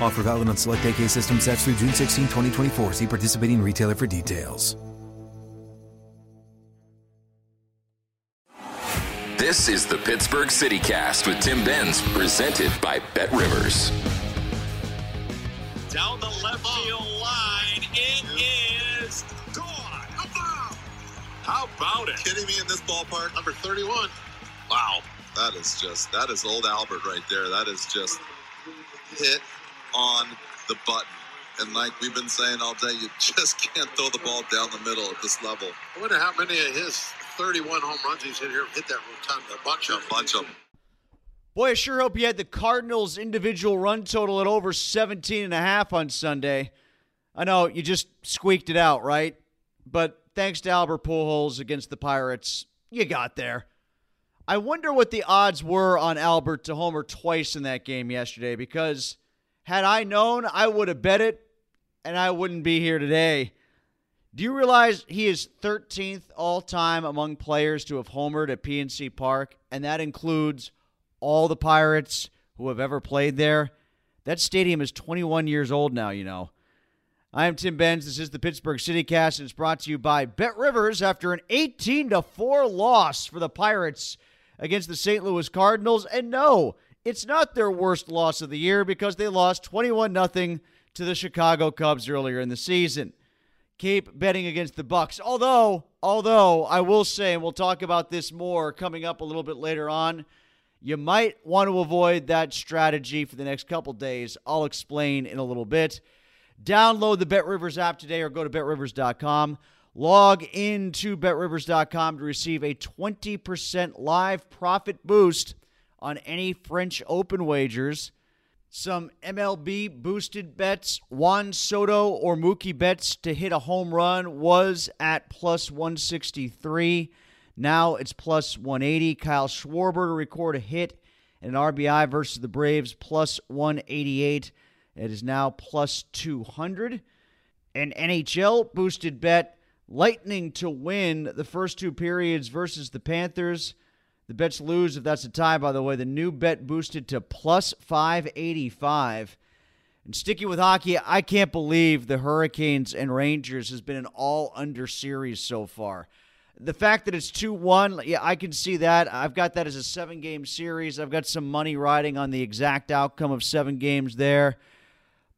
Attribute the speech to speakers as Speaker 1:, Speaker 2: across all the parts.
Speaker 1: Offer valid on select AK system sets through June 16, 2024. See participating retailer for details.
Speaker 2: This is the Pittsburgh City Cast with Tim Benz, presented by Bet Rivers.
Speaker 3: Down the left field line, it is gone. How about it?
Speaker 4: Kidding me in this ballpark? Number 31. Wow, that is just that is old Albert right there. That is just hit on the button. And like we've been saying all day, you just can't throw the ball down the middle at this level.
Speaker 5: I wonder how many of his 31 home runs he's hit here hit that rotunda. A bunch of
Speaker 4: A bunch of them.
Speaker 6: Boy, I sure hope you had the Cardinals' individual run total at over 17 and a half on Sunday. I know you just squeaked it out, right? But thanks to Albert Pujols against the Pirates, you got there. I wonder what the odds were on Albert to homer twice in that game yesterday because had I known, I would have bet it and I wouldn't be here today. Do you realize he is 13th all time among players to have homered at PNC Park? And that includes all the Pirates who have ever played there. That stadium is 21 years old now, you know. I am Tim Benz. This is the Pittsburgh City Cast, and it's brought to you by Bet Rivers after an 18 to 4 loss for the Pirates against the St. Louis Cardinals. And no, it's not their worst loss of the year because they lost 21 0 to the Chicago Cubs earlier in the season. Keep betting against the Bucs. Although, although I will say, and we'll talk about this more coming up a little bit later on, you might want to avoid that strategy for the next couple days. I'll explain in a little bit. Download the Bet Rivers app today or go to betrivers.com. Log into betrivers.com to receive a 20% live profit boost on any French Open wagers. Some MLB boosted bets. Juan Soto or Mookie Betts to hit a home run was at plus 163. Now it's plus 180. Kyle Schwarber to record a hit and an RBI versus the Braves plus 188. It is now plus 200. An NHL boosted bet Lightning to win the first two periods versus the Panthers. The bets lose if that's a tie, by the way. The new bet boosted to plus 585. And sticking with hockey, I can't believe the Hurricanes and Rangers has been an all under series so far. The fact that it's 2 1, yeah, I can see that. I've got that as a seven game series. I've got some money riding on the exact outcome of seven games there.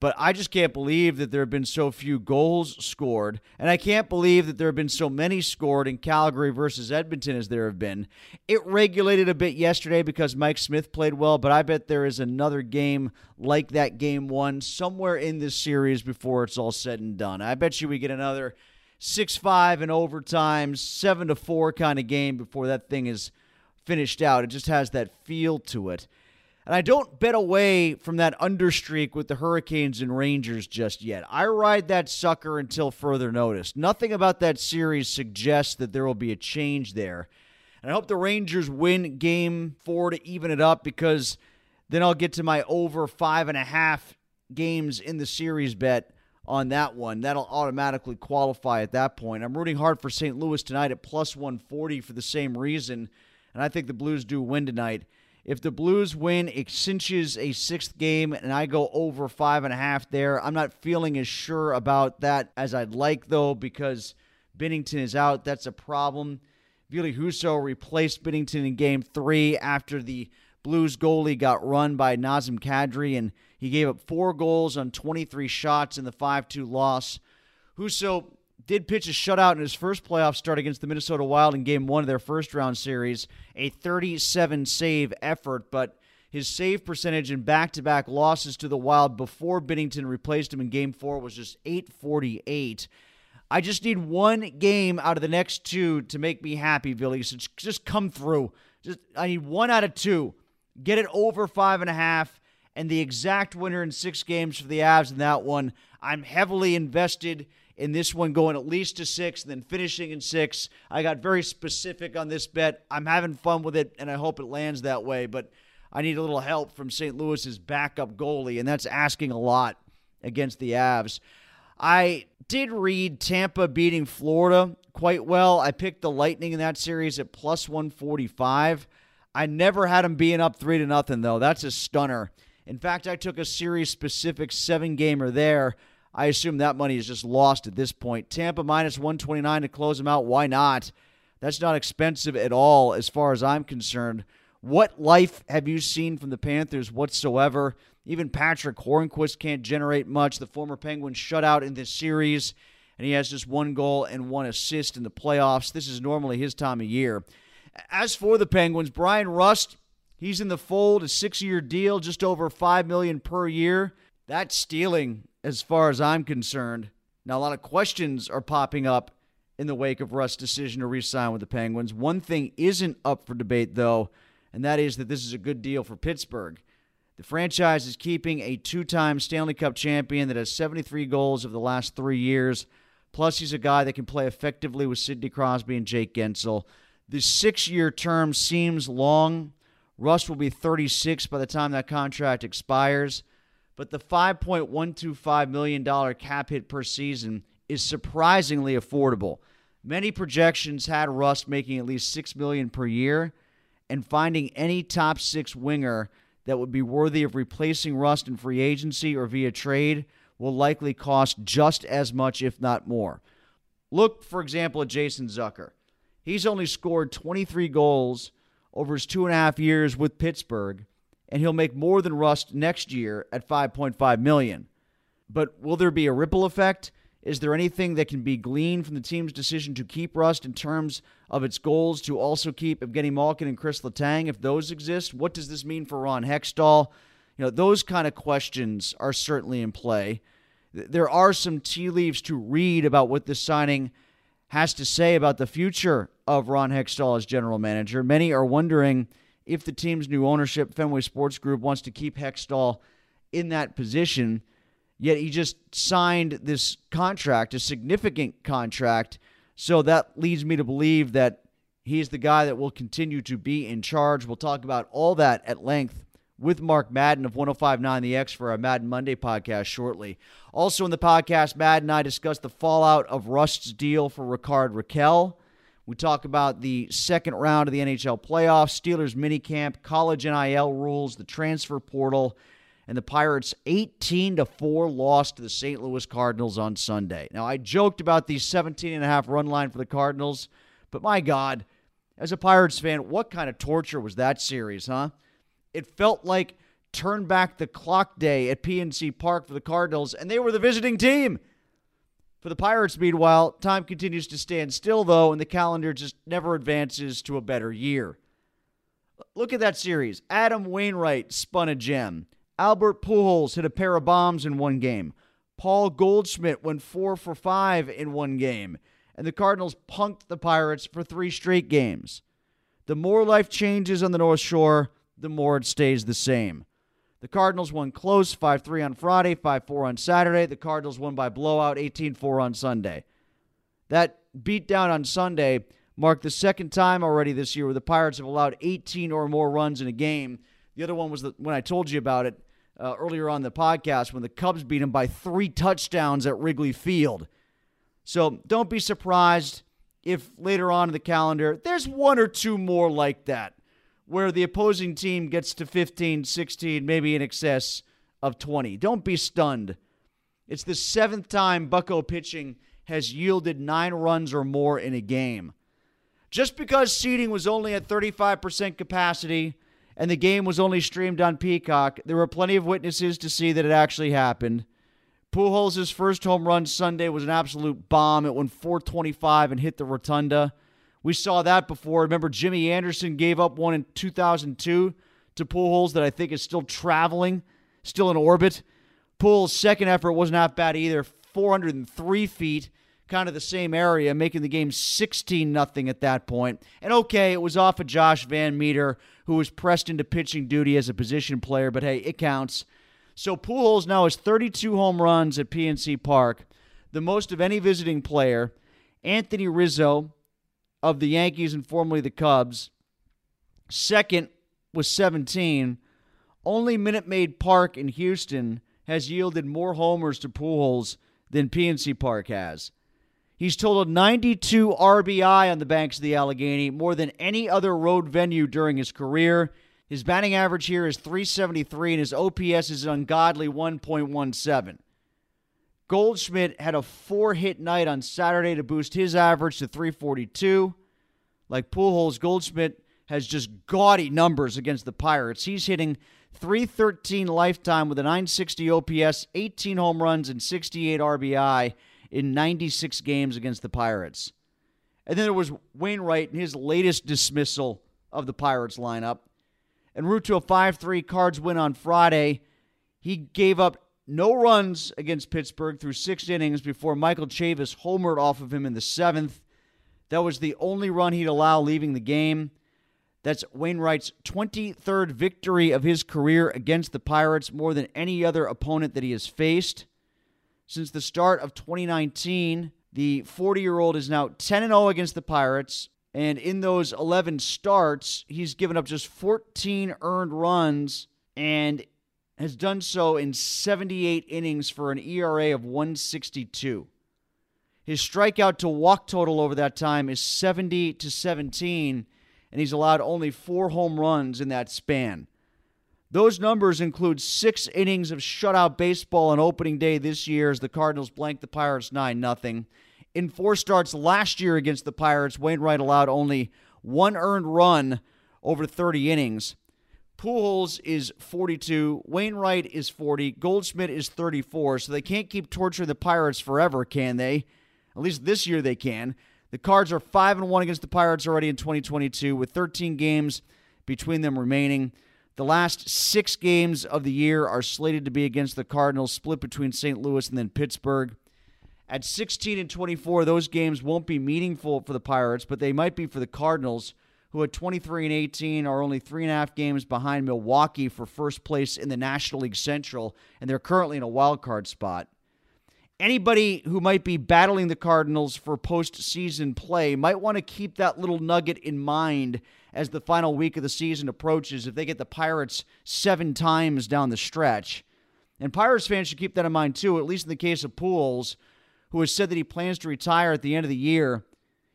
Speaker 6: But I just can't believe that there have been so few goals scored. And I can't believe that there have been so many scored in Calgary versus Edmonton as there have been. It regulated a bit yesterday because Mike Smith played well, but I bet there is another game like that game one somewhere in this series before it's all said and done. I bet you we get another 6 5 in overtime, 7 to 4 kind of game before that thing is finished out. It just has that feel to it. And I don't bet away from that understreak with the Hurricanes and Rangers just yet. I ride that sucker until further notice. Nothing about that series suggests that there will be a change there. And I hope the Rangers win game four to even it up because then I'll get to my over five and a half games in the series bet on that one. That'll automatically qualify at that point. I'm rooting hard for St. Louis tonight at plus 140 for the same reason. And I think the Blues do win tonight. If the Blues win, it cinches a sixth game, and I go over five and a half there. I'm not feeling as sure about that as I'd like, though, because Binnington is out. That's a problem. Ville Husso replaced Binnington in game three after the Blues goalie got run by Nazem Kadri, and he gave up four goals on 23 shots in the 5 2 loss. Husso did pitch a shutout in his first playoff start against the Minnesota Wild in game one of their first round series, a 37 save effort, but his save percentage in back to back losses to the Wild before Binnington replaced him in game four was just 848. I just need one game out of the next two to make me happy, Billy. So just come through. Just I need one out of two. Get it over five and a half, and the exact winner in six games for the Avs in that one. I'm heavily invested in this one going at least to six and then finishing in six. I got very specific on this bet. I'm having fun with it, and I hope it lands that way. But I need a little help from St. Louis's backup goalie, and that's asking a lot against the Avs. I did read Tampa beating Florida quite well. I picked the Lightning in that series at plus 145. I never had them being up three to nothing though. That's a stunner. In fact, I took a series specific seven gamer there I assume that money is just lost at this point. Tampa minus 129 to close them out. Why not? That's not expensive at all as far as I'm concerned. What life have you seen from the Panthers whatsoever? Even Patrick Hornqvist can't generate much. The former Penguin shut out in this series, and he has just one goal and one assist in the playoffs. This is normally his time of year. As for the Penguins, Bryan Rust, he's in the fold, a six-year deal, just over five million per year. That's stealing as far as I'm concerned. Now, a lot of questions are popping up in the wake of Rust's decision to re sign with the Penguins. One thing isn't up for debate, though, and that is that this is a good deal for Pittsburgh. The franchise is keeping a two time Stanley Cup champion that has 73 goals over the last three years. Plus, he's a guy that can play effectively with Sidney Crosby and Jake Guentzel. The six year term seems long. Russ will be 36 by the time that contract expires but the $5.125 million cap hit per season is surprisingly affordable. Many projections had Rust making at least 6 million per year, and finding any top six winger that would be worthy of replacing Rust in free agency or via trade will likely cost just as much, if not more. Look, for example, at Jason Zucker. He's only scored 23 goals over his two and a half years with Pittsburgh and he'll make more than Rust next year at 5.5 million. But will there be a ripple effect? Is there anything that can be gleaned from the team's decision to keep Rust in terms of its goals to also keep Evgeny Malkin and Chris Letang, if those exist? What does this mean for Ron Hextall? You know, those kind of questions are certainly in play. There are some tea leaves to read about what this signing has to say about the future of Ron Hextall as general manager. Many are wondering if the team's new ownership, Fenway Sports Group, wants to keep Hextall in that position. Yet he just signed this contract, a significant contract. So that leads me to believe that he's the guy that will continue to be in charge. We'll talk about all that at length with Mark Madden of 1059 The X for our Madden Monday podcast shortly. Also in the podcast, Madden and I discuss the fallout of Rust's deal for Rickard Rakell. We talk about the second round of the NHL playoffs, Steelers minicamp, college NIL rules, the transfer portal, and the Pirates 18 to 4 loss to the St. Louis Cardinals on Sunday. Now, I joked about the 17 and a half run line for the Cardinals, but my God, as a Pirates fan, what kind of torture was that series, huh? It felt like turn back the clock day at PNC Park for the Cardinals, and they were the visiting team. For the Pirates, meanwhile, time continues to stand still, though, and the calendar just never advances to a better year. Look at that series. Adam Wainwright spun a gem. Albert Pujols hit a pair of bombs in one game. Paul Goldschmidt went four for five in one game. And the Cardinals punked the Pirates for three straight games. The more life changes on the North Shore, the more it stays the same. The Cardinals won close 5 3 on Friday, 5 4 on Saturday. The Cardinals won by blowout 18 4 on Sunday. That beatdown on Sunday marked the second time already this year where the Pirates have allowed 18 or more runs in a game. The other one was the, when I told you about it uh, earlier on the podcast when the Cubs beat them by three touchdowns at Wrigley Field. So don't be surprised if later on in the calendar there's one or two more like that where the opposing team gets to 15, 16, maybe in excess of 20. Don't be stunned. It's the seventh time Bucco pitching has yielded nine runs or more in a game. Just because seating was only at 35% capacity and the game was only streamed on Peacock, there were plenty of witnesses to see that it actually happened. Pujols' first home run Sunday was an absolute bomb. It went 425 and hit the rotunda. We saw that before. Remember, Jimmy Anderson gave up one in 2002 to Pujols that I think is still traveling, still in orbit. Pujols' second effort wasn't bad either. 403 feet kind of the same area, making the game 16 nothing at that point. And okay, it was off of Josh VanMeter, who was pressed into pitching duty as a position player, but hey, it counts. So Pujols now has 32 home runs at PNC Park, the most of any visiting player. Anthony Rizzo of the Yankees and formerly the Cubs, second was 17. Only Minute Maid Park in Houston has yielded more homers to Pujols than PNC Park has. He's totaled 92 RBI on the banks of the Allegheny, more than any other road venue during his career. His batting average here is 373, and his OPS is an ungodly 1.17. Goldschmidt had a four hit night on Saturday to boost his average to 342. Like Pujols, Goldschmidt has just gaudy numbers against the Pirates. He's hitting 313 lifetime with a 960 OPS, 18 home runs, and 68 RBI in 96 games against the Pirates. And then there was Wainwright in his latest dismissal of the Pirates lineup. En route to a 5 3 Cards win on Friday, he gave up no runs against Pittsburgh through six innings before Michael Chavis homered off of him in the seventh. That was the only run he'd allow leaving the game. That's Wainwright's 23rd victory of his career against the Pirates, more than any other opponent that he has faced. Since the start of 2019, the 40 year old is now 10 0 against the Pirates. And in those 11 starts, he's given up just 14 earned runs and has done so in 78 innings for an ERA of 162. His strikeout to walk total over that time is 70 to 17, and he's allowed only four home runs in that span. Those numbers include six innings of shutout baseball on opening day this year as the Cardinals blanked the Pirates 9 0. In four starts last year against the Pirates, Wainwright allowed only one earned run over 30 innings. Pujols is 42, Wainwright is 40, Goldschmidt is 34, so they can't keep torturing the Pirates forever, can they? At least this year they can. The Cards are 5 and 1 against the Pirates already in 2022 with 13 games between them remaining. The last six games of the year are slated to be against the Cardinals, split between St. Louis and then Pittsburgh. At 16 and 24, those games won't be meaningful for the Pirates, but they might be for the Cardinals, who at 23 and 18 are only three and a half games behind Milwaukee for first place in the National League Central, and they're currently in a wild card spot. Anybody who might be battling the Cardinals for postseason play might want to keep that little nugget in mind as the final week of the season approaches if they get the Pirates seven times down the stretch. And Pirates fans should keep that in mind too, at least in the case of Pujols, who has said that he plans to retire at the end of the year.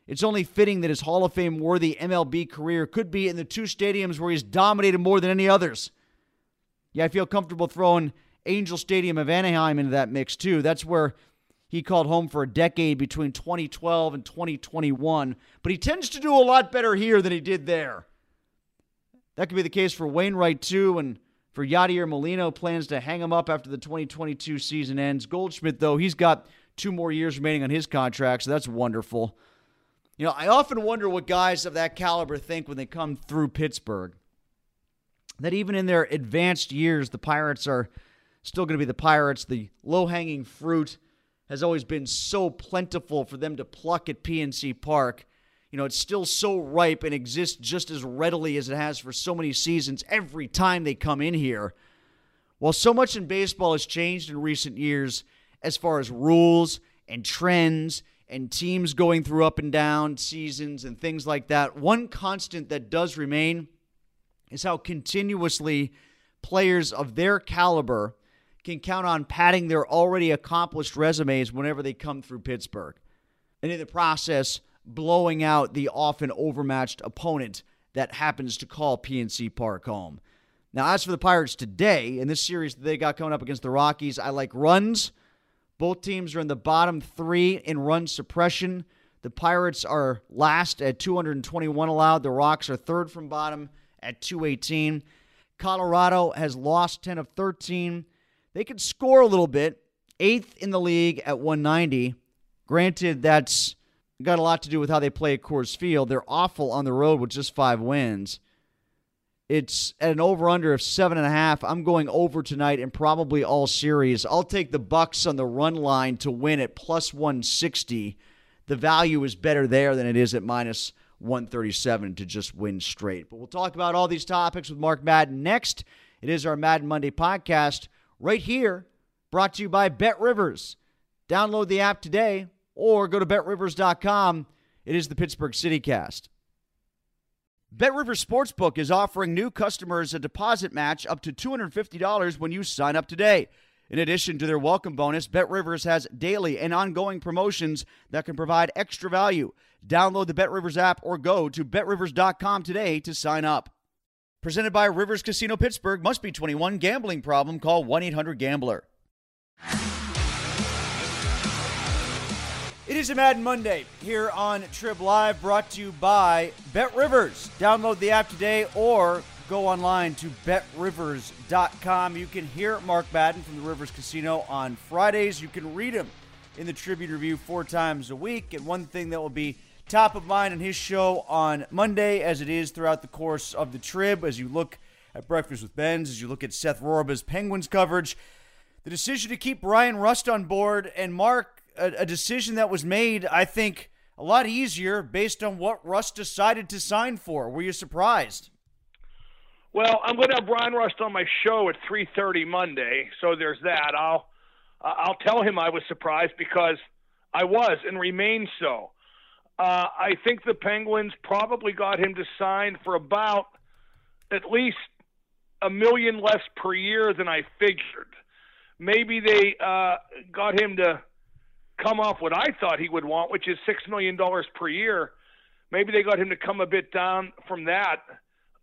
Speaker 6: It's only fitting that his Hall of Fame worthy MLB career could be in the two stadiums where he's dominated more than any others. Yeah, I feel comfortable throwing Angel Stadium of Anaheim into that mix too. That's where he called home for a decade between 2012 and 2021, but he tends to do a lot better here than he did there. That could be the case for Wainwright, too, and for Yadier Molina. Plans to hang him up after the 2022 season ends. Goldschmidt, though, he's got two more years remaining on his contract, so that's wonderful. You know, I often wonder what guys of that caliber think when they come through Pittsburgh. That even in their advanced years, the Pirates are still going to be the Pirates. The low hanging fruit has always been so plentiful for them to pluck at PNC Park. You know, it's still so ripe and exists just as readily as it has for so many seasons every time they come in here. While so much in baseball has changed in recent years as far as rules and trends and teams going through up and down seasons and things like that, one constant that does remain is how continuously players of their caliber can count on padding their already accomplished resumes whenever they come through Pittsburgh. And in the process, blowing out the often overmatched opponent that happens to call PNC Park home. Now, as for the Pirates today, in this series that they got coming up against the Rockies, I like runs. Both teams are in the bottom three in run suppression. The Pirates are last at 221 allowed. The Rocks are third from bottom at 218. Colorado has lost 10 of 13. They could score a little bit, eighth in the league at 190. Granted, that's got a lot to do with how they play at Coors Field. They're awful on the road with just five wins. It's at an over under of seven and a half. I'm going over tonight and probably all series. I'll take the Bucs on the run line to win at plus 160. The value is better there than it is at minus 137 to just win straight. But we'll talk about all these topics with Mark Madden next. It is our Madden Monday podcast right here, brought to you by Bet Rivers. Download the app today or go to betrivers.com. It is the Pittsburgh City Cast. Bet Rivers Sportsbook is offering new customers a deposit match up to $250 when you sign up today. In addition to their welcome bonus, Bet Rivers has daily and ongoing promotions that can provide extra value. Download the Bet Rivers app or go to betrivers.com today to sign up. Presented by Rivers Casino Pittsburgh. Must be 21. Gambling problem? Call 1 800 Gambler. It is a Madden Monday here on Trib Live, brought to you by Bet Rivers. Download the app today or go online to betrivers.com. You can hear Mark Madden from the Rivers Casino on Fridays. You can read him in the Tribune Review four times a week. And one thing that will be top of mind on his show on Monday, as it is throughout the course of the Trib, as you look at Breakfast with Benz, as you look at Seth Rorabaugh's Penguins coverage, the decision to keep Bryan Rust on board and Mark a, a decision that was made, I think, a lot easier based on what Russ decided to sign for. Were you surprised?
Speaker 7: Well, I'm going to have Bryan Rust on my show at 3:30 Monday, so there's that. I'll I'll tell him I was surprised because I was and remain so. Uh, I think the Penguins probably got him to sign for about at least a million less per year than I figured. Maybe they uh, got him to come off what I thought he would want, which is six million dollars per year. Maybe they got him to come a bit down from that,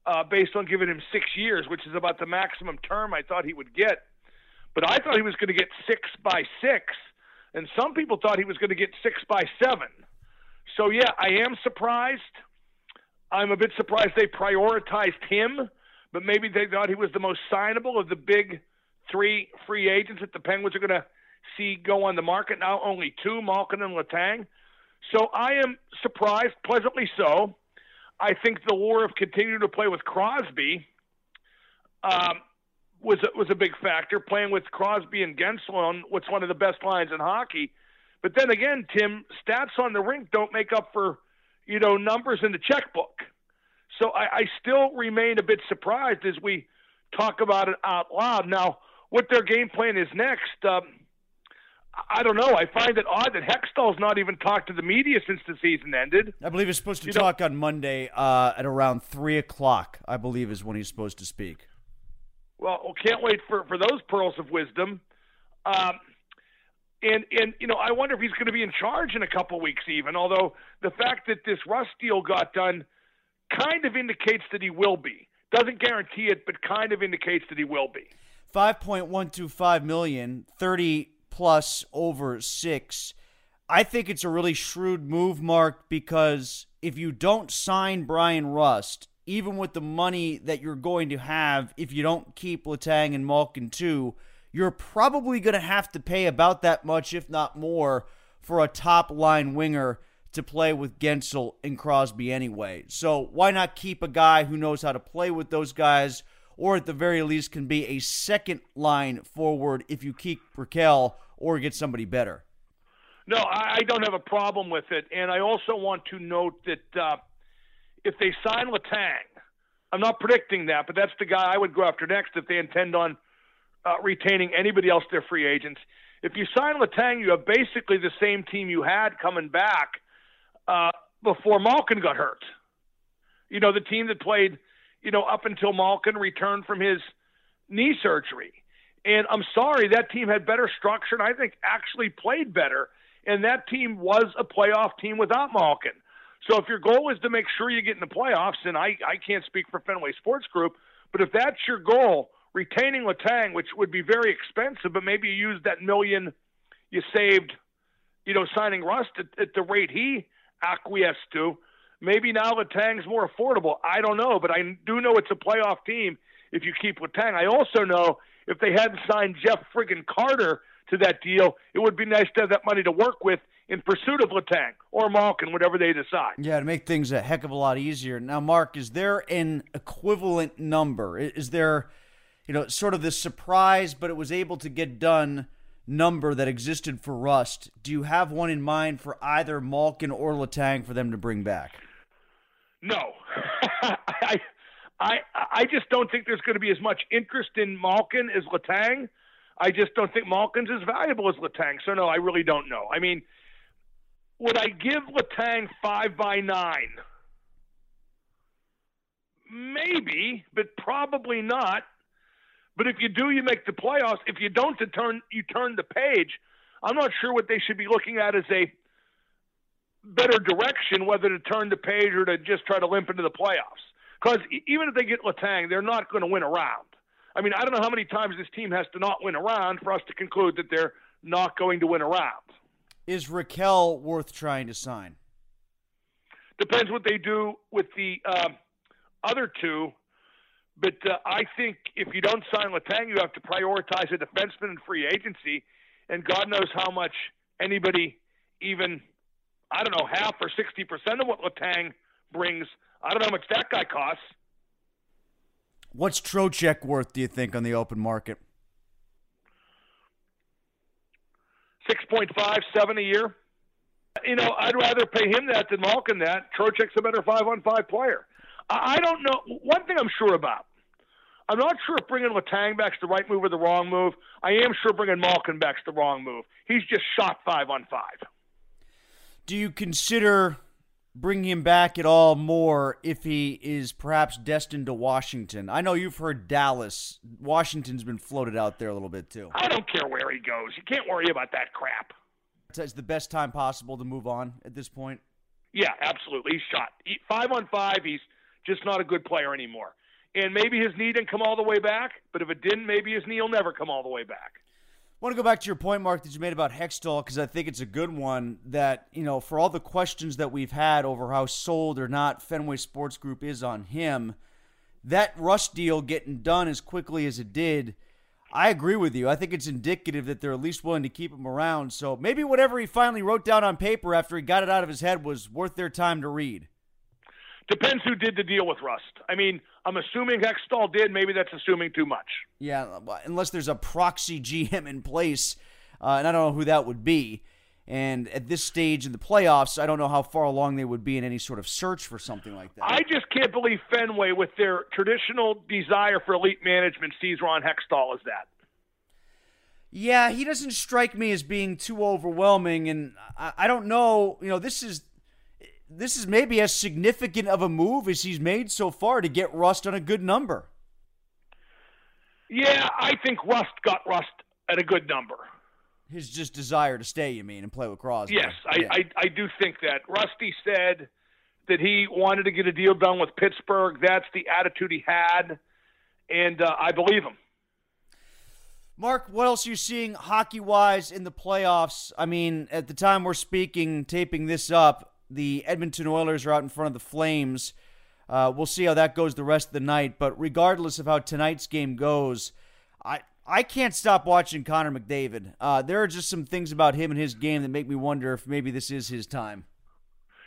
Speaker 7: uh, based on giving him six years, which is about the maximum term I thought he would get. But I thought he was going to get six by six, and some people thought he was going to get six by seven. So yeah, I am surprised. I'm a bit surprised they prioritized him, but maybe they thought he was the most signable of the big three free agents that the Penguins are going to see go on the market now. Only two, Malkin and Letang. So I am surprised, pleasantly so. I think the lure of continuing to play with Crosby um, was was a big factor. Playing with Crosby and Guentzel on what's one of the best lines in hockey. But then again, Tim, stats on the rink don't make up for you know numbers in the checkbook. So I, I still remain a bit surprised as we talk about it out loud. Now, what their game plan is next, um, I don't know. I find it odd that Hextall's not even talked to the media since the season ended.
Speaker 6: I believe he's supposed to you talk know, on Monday uh, at around three o'clock. I believe is when he's supposed to speak.
Speaker 7: Well, can't wait for for those pearls of wisdom. Um, and and you know, I wonder if he's going to be in charge in a couple weeks, even. Although the fact that this Rust deal got done kind of indicates that he will be. Doesn't guarantee it, but kind of indicates that he will be.
Speaker 6: Five point one two five million, thirty plus over six. I think it's a really shrewd move, Mark, because if you don't sign Bryan Rust, even with the money that you're going to have, if you don't keep Letang and Malkin too, you're probably going to have to pay about that much, if not more, for a top line winger to play with Guentzel and Crosby anyway. So why not keep a guy who knows how to play with those guys, or at the very least can be a second line forward if you keep Rakell or get somebody better?
Speaker 7: No, I don't have a problem with it, and I also want to note that uh, if they sign Letang, I'm not predicting that, but that's the guy I would go after next if they intend on uh, retaining anybody else their free agents. If you sign Letang, you have basically the same team you had coming back uh, before Malkin got hurt. You know, the team that played, you know, up until Malkin returned from his knee surgery. And I'm sorry, that team had better structure and I think actually played better. And that team was a playoff team without Malkin. So if your goal is to make sure you get in the playoffs, and I, I can't speak for Fenway Sports Group, but if that's your goal, retaining Letang, which would be very expensive, but maybe you use that million you saved, you know, signing Rust at, at the rate he acquiesced to. Maybe now Letang's more affordable. I don't know, but I do know it's a playoff team if you keep Letang. I also know if they hadn't signed Jeff friggin' Carter to that deal, it would be nice to have that money to work with in pursuit of Letang or Malkin, whatever they decide.
Speaker 6: Yeah, to make things a heck of a lot easier. Now, Mark, is there an equivalent number? Is there, you know, sort of this surprise, but it was able to get done number that existed for Rust? Do you have one in mind for either Malkin or Letang for them to bring back?
Speaker 7: No. I, I, I just don't think there's going to be as much interest in Malkin as Letang. I just don't think Malkin's as valuable as Letang. So no, I really don't know. I mean, would I give Letang five by nine? Maybe, but probably not. But if you do, you make the playoffs. If you don't, to turn you turn the page. I'm not sure what they should be looking at as a better direction, whether to turn the page or to just try to limp into the playoffs. Because even if they get Letang, they're not going to win a round. I mean, I don't know how many times this team has to not win a round for us to conclude that they're not going to win a round.
Speaker 6: Is Rakell worth trying to sign?
Speaker 7: Depends what they do with the uh, other two. But uh, I think if you don't sign Letang, you have to prioritize a defenseman in free agency. And God knows how much anybody, even, I don't know, half or 60% of what Letang brings, I don't know how much that guy costs.
Speaker 6: What's Trocheck worth, do you think, on the open market?
Speaker 7: Six point five, seven a year. You know, I'd rather pay him that than Malkin that. Trocheck's a better five on five player. I don't know. One thing I'm sure about. I'm not sure if bringing Letang back's the right move or the wrong move. I am sure bringing Malkin back's the wrong move. He's just shot five on five.
Speaker 6: Do you consider bringing him back at all more if he is perhaps destined to Washington? I know you've heard Dallas. Washington's been floated out there a little bit too.
Speaker 7: I don't care where he goes. You can't worry about that crap.
Speaker 6: It's the best time possible to move on at this point.
Speaker 7: Yeah, absolutely. He's shot he, five on five. He's just not a good player anymore. And maybe his knee didn't come all the way back, but if it didn't, maybe his knee will never come all the way back.
Speaker 6: Want to go back to your point, Mark, that you made about Hextall because I think it's a good one. That you know, for all the questions that we've had over how sold or not Fenway Sports Group is on him, that Rust deal getting done as quickly as it did, I agree with you. I think it's indicative that they're at least willing to keep him around. So maybe whatever he finally wrote down on paper after he got it out of his head was worth their time to read.
Speaker 7: Depends who did the deal with Rust. I mean, I'm assuming Hextall did. Maybe that's assuming too much.
Speaker 6: Yeah, unless there's a proxy GM in place, uh, and I don't know who that would be. And at this stage in the playoffs, I don't know how far along they would be in any sort of search for something like that.
Speaker 7: I just can't believe Fenway, with their traditional desire for elite management, sees Ron Hextall as that.
Speaker 6: Yeah, he doesn't strike me as being too overwhelming, and I, I don't know. You know, this is this is maybe as significant of a move as he's made so far to get Rust on a good number.
Speaker 7: Yeah, I think Rust got Rust at a good number.
Speaker 6: His just desire to stay, you mean, and play with Crosby.
Speaker 7: Yes, I,
Speaker 6: yeah.
Speaker 7: I, I do think that. Rusty said that he wanted to get a deal done with Pittsburgh. That's the attitude he had, and uh, I believe him.
Speaker 6: Mark, what else are you seeing hockey wise in the playoffs? I mean, at the time we're speaking, taping this up, the Edmonton Oilers are out in front of the Flames. Uh, we'll see how that goes the rest of the night. But regardless of how tonight's game goes, I I can't stop watching Connor McDavid. Uh, there are just some things about him and his game that make me wonder if maybe this is his time.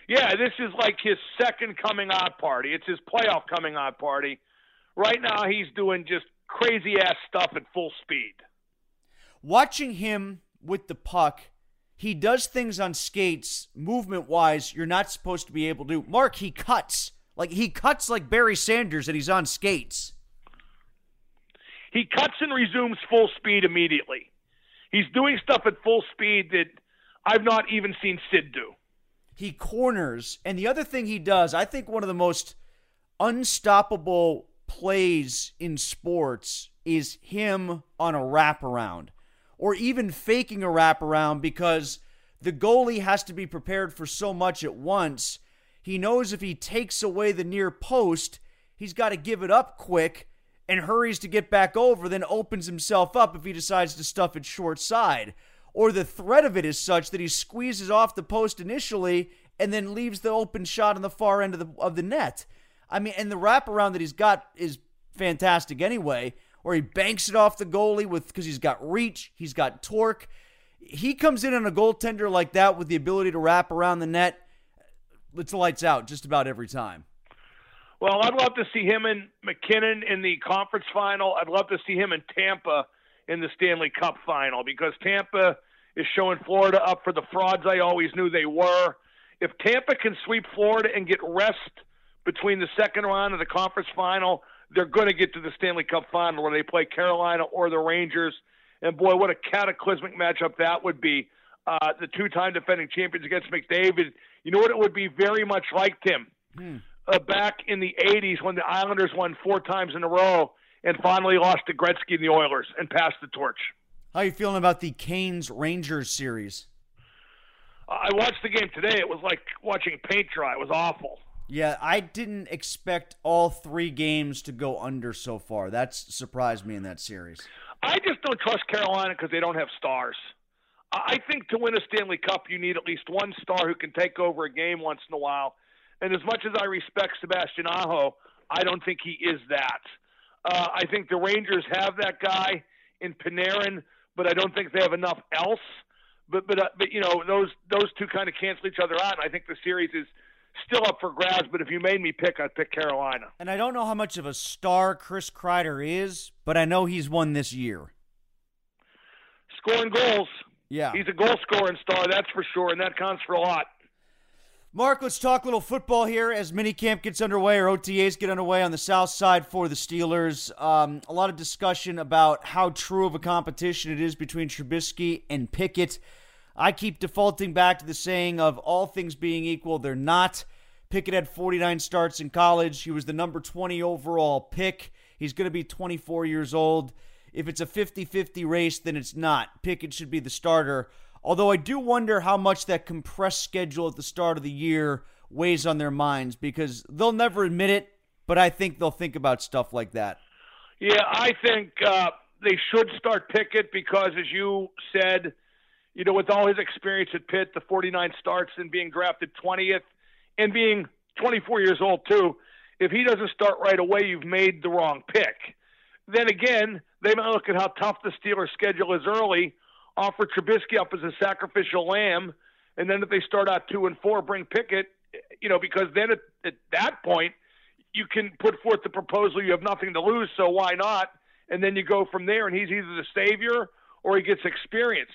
Speaker 7: Yeah, this is like his second coming out party. It's his playoff coming out party. Right now, he's doing just crazy ass stuff at full speed.
Speaker 6: Watching him with the puck, he does things on skates, movement wise, you're not supposed to be able to. Mark, he cuts. Like he cuts like Barry Sanders and he's on skates.
Speaker 7: He cuts and resumes full speed immediately. He's doing stuff at full speed that I've not even seen Sid do.
Speaker 6: He corners. And the other thing he does, I think one of the most unstoppable plays in sports is him on a wraparound or even faking a wraparound because the goalie has to be prepared for so much at once. He knows if he takes away the near post, he's got to give it up quick and hurries to get back over, then opens himself up if he decides to stuff it short side. Or the threat of it is such that he squeezes off the post initially and then leaves the open shot on the far end of the of the net. I mean, and the wraparound that he's got is fantastic anyway, where he banks it off the goalie with because he's got reach, he's got torque. He comes in on a goaltender like that with the ability to wrap around the net. It's lights out just about every time.
Speaker 7: Well, I'd love to see him and MacKinnon in the conference final. I'd love to see him in Tampa in the Stanley Cup final because Tampa is showing Florida up for the frauds I always knew they were. If Tampa can sweep Florida and get rest between the second round of the conference final, they're going to get to the Stanley Cup final where they play Carolina or the Rangers. And boy, what a cataclysmic matchup that would be. Uh, the two-time defending champions against McDavid. You know what? It would be very much like Tim
Speaker 6: Hmm.
Speaker 7: uh, back in the '80s when the Islanders won four times in a row and finally lost to Gretzky and the Oilers and passed the torch.
Speaker 6: How are you feeling about the Canes Rangers series?
Speaker 7: I watched the game today. It was like watching paint dry. It was awful.
Speaker 6: Yeah, I didn't expect all three games to go under so far. That's surprised me in that series.
Speaker 7: I just don't trust Carolina because they don't have stars. I think to win a Stanley Cup, you need at least one star who can take over a game once in a while. And as much as I respect Sebastian Aho, I don't think he is that. Uh, I think the Rangers have that guy in Panarin, but I don't think they have enough else. But but uh, but you know those those two kind of cancel each other out. And I think the series is still up for grabs. But if you made me pick, I'd pick Carolina.
Speaker 6: And I don't know how much of a star Chris Kreider is, but I know he's won this year.
Speaker 7: Scoring goals.
Speaker 6: Yeah.
Speaker 7: He's a goal scoring star, that's for sure, and that counts for a lot.
Speaker 6: Mark, let's talk a little football here as minicamp gets underway or OTAs get underway on the south side for the Steelers. Um, a lot of discussion about how true of a competition it is between Trubisky and Pickett. I keep defaulting back to the saying of all things being equal, they're not. Pickett had 49 starts in college. He was the number 20 overall pick. He's going to be 24 years old. If it's a 50 50 race, then it's not. Pickett should be the starter. Although I do wonder how much that compressed schedule at the start of the year weighs on their minds because they'll never admit it, but I think they'll think about stuff like that.
Speaker 7: Yeah, I think uh, they should start Pickett because, as you said, you know, with all his experience at Pitt, the 49 starts and being drafted 20th and being 24 years old, too, if he doesn't start right away, you've made the wrong pick. Then again, they might look at how tough the Steelers' schedule is early, offer Trubisky up as a sacrificial lamb, and then if they start out two and four, bring Pickett, you know, because then at, at that point, you can put forth the proposal you have nothing to lose, so why not? And then you go from there, and he's either the savior or he gets experience.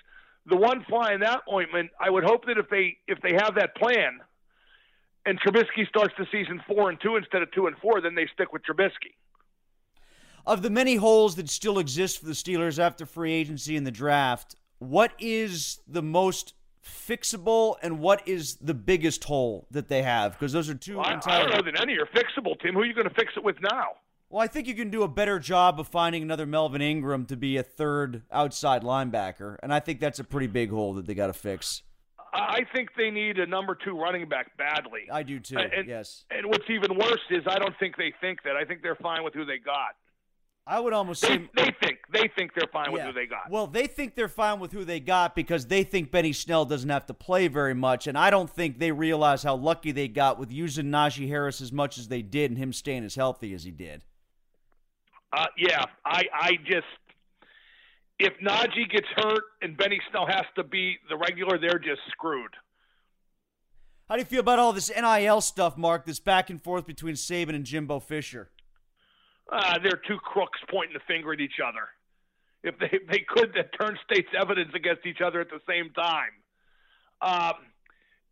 Speaker 7: The one fly in that ointment, I would hope that if they if they have that plan, and Trubisky starts the season four and two instead of two and four, then they stick with Trubisky.
Speaker 6: Of the many holes that still exist for the Steelers after free agency and the draft, what is the most fixable and what is the biggest hole that they have? Because those are two
Speaker 7: Well, I, don't know that any are fixable, Tim. Who are you going to fix it with now?
Speaker 6: Well, I think you can do a better job of finding another Melvin Ingram to be a third outside linebacker, and I think that's a pretty big hole that they got to fix.
Speaker 7: I think they need a number two running back badly.
Speaker 6: I do too.
Speaker 7: And-
Speaker 6: yes,
Speaker 7: And what's even worse is I don't think they think that. I think they're fine with who they got.
Speaker 6: I would almost
Speaker 7: They,
Speaker 6: say
Speaker 7: they think they think they're fine with who they got.
Speaker 6: Well, they think they're fine with who they got because they think Benny Snell doesn't have to play very much, and I don't think they realize how lucky they got with using Najee Harris as much as they did and him staying as healthy as he did.
Speaker 7: Uh, yeah, I I just if Najee gets hurt and Benny Snell has to be the regular, they're just screwed.
Speaker 6: How do you feel about all this NIL stuff, Mark? This back and forth between Saban and Jimbo Fisher.
Speaker 7: Uh, they're two crooks pointing the finger at each other. If they they could that turn state's evidence against each other at the same time. Um,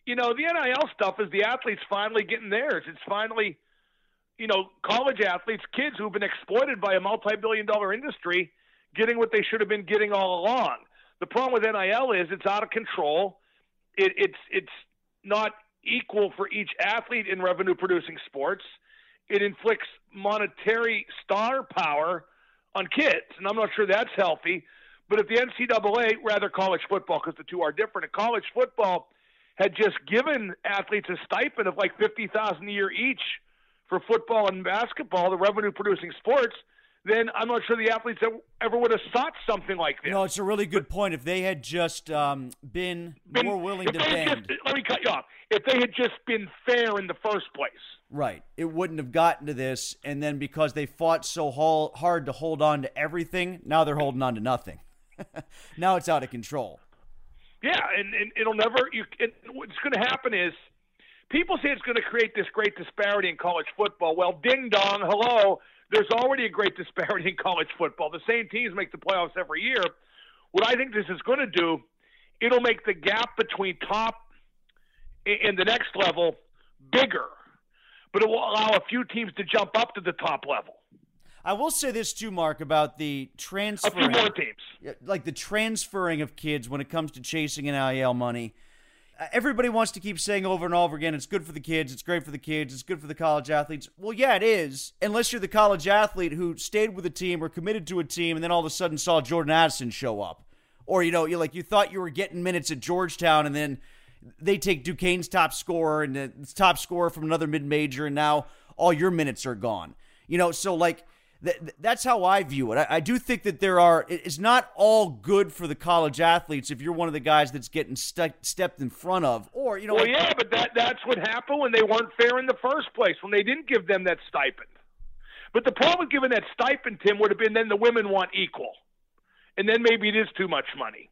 Speaker 7: you know, the NIL stuff is the athletes finally getting theirs. It's finally, you know, college athletes, kids who've been exploited by a multi-billion dollar industry, getting what they should have been getting all along. The problem with NIL is it's out of control. It, it's it's not equal for each athlete in revenue-producing sports. It inflicts monetary star power on kids, and I'm not sure that's healthy. But if the NCAA, rather college football, because the two are different, if college football had just given athletes a stipend of like fifty thousand a year each for football and basketball, the revenue-producing sports, then I'm not sure the athletes ever, ever would have sought something like this.
Speaker 6: No, it's a really good point. If they had just um, been,
Speaker 7: Been-
Speaker 6: more willing to bend,
Speaker 7: just- let me cut you off. If they had just been fair in the first place,
Speaker 6: right, it wouldn't have gotten to this. And then because they fought so hard to hold on to everything, now they're holding on to nothing. now it's out of control.
Speaker 7: Yeah, and, and it'll never. You, it, what's going to happen is people say it's going to create this great disparity in college football. Well, ding dong, hello. There's already a great disparity in college football. The same teams make the playoffs every year. What I think this is going to do, it'll make the gap between top and the next level bigger, but it will allow a few teams to jump up to the top level.
Speaker 6: I will say this too, Mark, about the
Speaker 7: A few more teams.
Speaker 6: Like the transferring of kids when it comes to chasing an NIL money. Everybody wants to keep saying over and over again, it's good for the kids, it's great for the kids, it's good for the college athletes. Well, yeah, it is, unless you're the college athlete who stayed with a team or committed to a team and then all of a sudden saw Jordan Addison show up. Or, you know, you like you thought you were getting minutes at Georgetown and then they take Duquesne's top scorer and the top scorer from another mid major, and now all your minutes are gone. You know, so like th- th- that's how I view it. I, I do think that there are. It's not all good for the college athletes if you're one of the guys that's getting stuck, stepped in front of, or you know.
Speaker 7: well,
Speaker 6: like-
Speaker 7: yeah, but that that's what happened when they weren't fair in the first place, when they didn't give them that stipend. But the problem with giving that stipend, Tim, would have been then the women want equal, and then maybe it is too much money,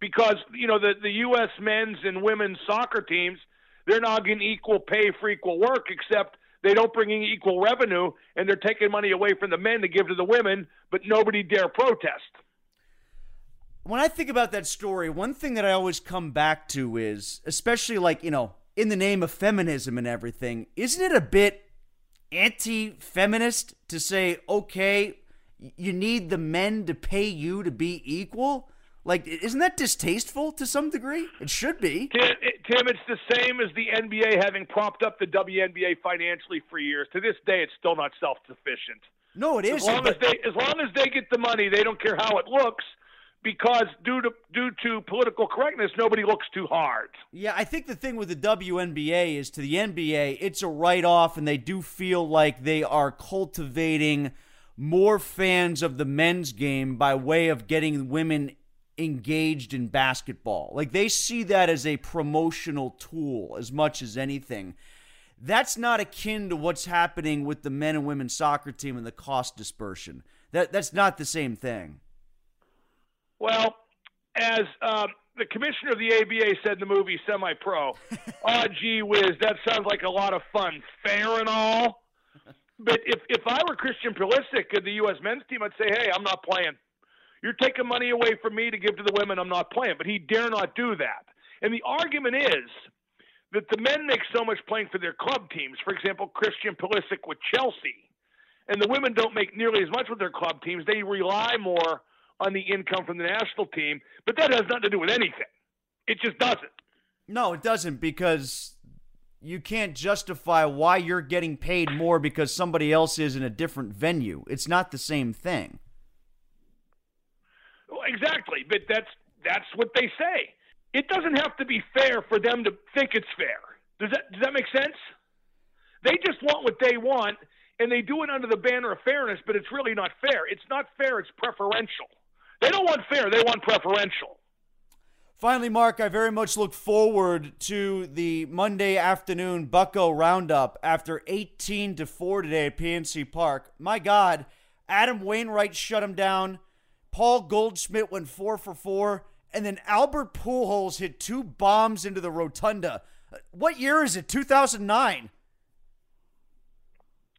Speaker 7: because you know the the U.S. men's and women's soccer teams they're now getting equal pay for equal work, except they don't bring in equal revenue, and they're taking money away from the men to give to the women, but nobody dare protest.
Speaker 6: when I think about that story, one thing that I always come back to is, especially like, you know, in the name of feminism and everything, isn't it a bit anti feminist to say, okay, you need the men to pay you to be equal? Like, isn't that distasteful to some degree? It should be.
Speaker 7: Tim, Tim, it's the same as the NBA having propped up the WNBA financially for years. To this day, it's still not self-sufficient.
Speaker 6: No, it is.
Speaker 7: As long as they, as long as they get the money, they don't care how it looks, because due to due to political correctness, nobody looks too hard.
Speaker 6: Yeah, I think the thing with the WNBA is to the NBA, it's a write off, and they do feel like they are cultivating more fans of the men's game by way of getting women engaged in basketball. Like they see that as a promotional tool as much as anything. That's not akin to what's happening with the men and women soccer team and the cost dispersion. That that's not the same thing.
Speaker 7: Well, as um, the commissioner of the ABA said in the movie Semi Pro, oh, gee whiz, that sounds like a lot of fun. Fair and all. But if, if I were Christian Pulisic of the U.S. men's team, I'd say, hey, I'm not playing. You're taking money away from me to give to the women. I'm not playing. But he dare not do that. And the argument is that the men make so much playing for their club teams. For example, Christian Pulisic with Chelsea. And the women don't make nearly as much with their club teams. They rely more on the income from the national team. But that has nothing to do with anything. It just doesn't.
Speaker 6: No, it doesn't because you can't justify why you're getting paid more because somebody else is in a different venue. It's not the same thing.
Speaker 7: Well, exactly, but that's that's what they say. It doesn't have to be fair for them to think it's fair. Does that does that make sense? They just want what they want, and they do it under the banner of fairness, but it's really not fair. It's not fair, it's preferential. They don't want fair, they want preferential.
Speaker 6: Finally, Mark, I very much look forward to the Monday afternoon Bucco Roundup after 18 to 4 today at PNC Park. My God, Adam Wainwright shut him down. Paul Goldschmidt went 4 for 4. And then Albert Pujols hit two bombs into the rotunda. What year is it? 2009.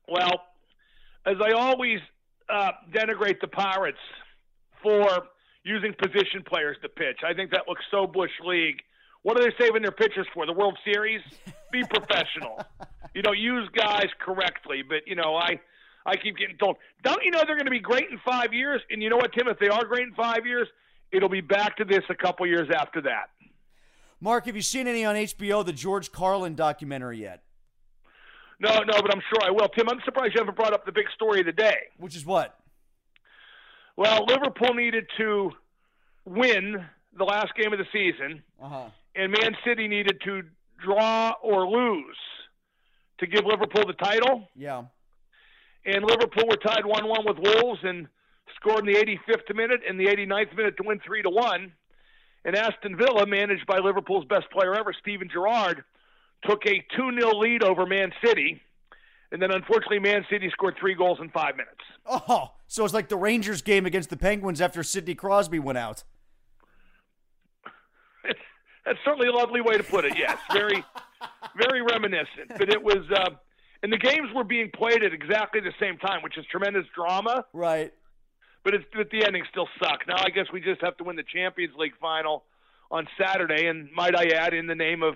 Speaker 7: Well, as I always uh, denigrate the Pirates for using position players to pitch, I think that looks so Bush League. What are they saving their pitchers for? The World Series? Be professional. you know, use guys correctly. But you know, I I keep getting told, don't you know they're going to be great in five years? And you know what, Tim? If they are great in five years, it'll be back to this a couple years after that.
Speaker 6: Mark, have you seen any on HBO the George Carlin documentary yet?
Speaker 7: No, no, but I'm sure I will. Tim, I'm surprised you haven't brought up the big story of the day.
Speaker 6: Which is what?
Speaker 7: Well, Liverpool needed to win the last game of the season,
Speaker 6: uh-huh.
Speaker 7: and Man City needed to draw or lose to give Liverpool the title.
Speaker 6: Yeah.
Speaker 7: And Liverpool were tied 1 1 with Wolves and scored in the 85th minute and the 89th minute to win 3 to 1. And Aston Villa, managed by Liverpool's best player ever, Steven Gerrard, took a 2 0 lead over Man City. And then unfortunately, Man City scored three goals in five minutes.
Speaker 6: Oh, so it's like the Rangers game against the Penguins after Sidney Crosby went out.
Speaker 7: It's, that's certainly a lovely way to put it. Yes, very, very reminiscent. But it was, uh, and the games were being played at exactly the same time, which is tremendous drama.
Speaker 6: Right.
Speaker 7: But it's but the ending still sucked. Now I guess we just have to win the Champions League final on Saturday, and might I add, in the name of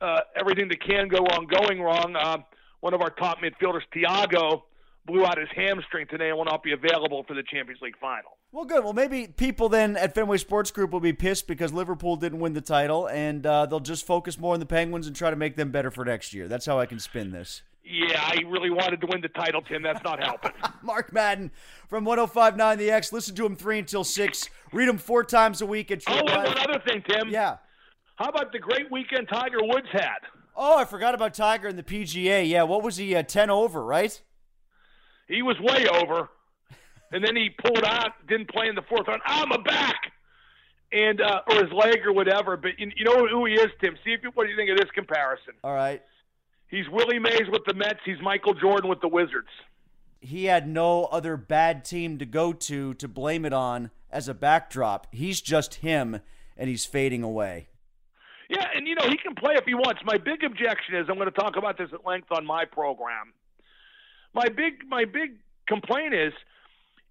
Speaker 7: uh, everything that can go wrong going wrong. Uh, one of our top midfielders, Thiago, blew out his hamstring today and will not be available for the Champions League final.
Speaker 6: Well, good. Well, maybe people then at Fenway Sports Group will be pissed because Liverpool didn't win the title, and uh, they'll just focus more on the Penguins and try to make them better for next year. That's how I can spin this.
Speaker 7: Yeah, I really wanted to win the title, Tim. That's not helping.
Speaker 6: Mark Madden from 1059 The X. Listen to him 3 until 6. Read him four times a week at
Speaker 7: Oh, and one other thing, Tim.
Speaker 6: Yeah.
Speaker 7: How about the great weekend Tiger Woods had?
Speaker 6: Oh, I forgot about Tiger and the PGA. Yeah, what was he? Uh, 10 over, right?
Speaker 7: He was way over. and then he pulled out, didn't play in the fourth round. I'm a back! And, uh, or his leg or whatever. But you, you know who he is, Tim? See if you, what do you think of this comparison?
Speaker 6: All right.
Speaker 7: He's Willie Mays with the Mets. He's Michael Jordan with the Wizards.
Speaker 6: He had no other bad team to go to to blame it on as a backdrop. He's just him, and he's fading away.
Speaker 7: Yeah, and you know he can play if he wants. My big objection is I'm going to talk about this at length on my program. My big my big complaint is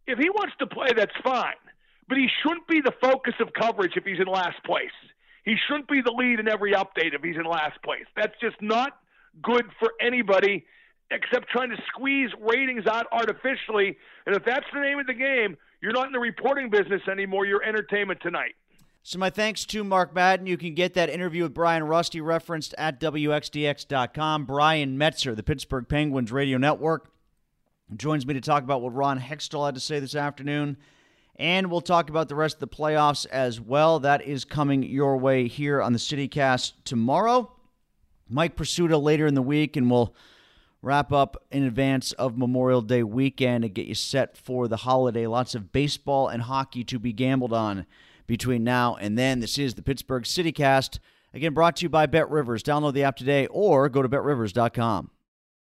Speaker 7: if he wants to play, that's fine, but he shouldn't be the focus of coverage if he's in last place. He shouldn't be the lead in every update if he's in last place. That's just not good for anybody except trying to squeeze ratings out artificially. And if that's the name of the game, you're not in the reporting business anymore. You're entertainment tonight.
Speaker 6: So my thanks to Mark Madden. You can get that interview with Brian Rusty referenced at WXDX.com. Brian Metzer, the Pittsburgh Penguins Radio Network, joins me to talk about what Ron Hextall had to say this afternoon. And we'll talk about the rest of the playoffs as well. That is coming your way here on the CityCast tomorrow. Mike Prisuta later in the week, and we'll wrap up in advance of Memorial Day weekend and get you set for the holiday. Lots of baseball and hockey to be gambled on between now and then. This is the Pittsburgh CityCast. Again, brought to you by Bet Rivers. Download the app today or go to betrivers.com.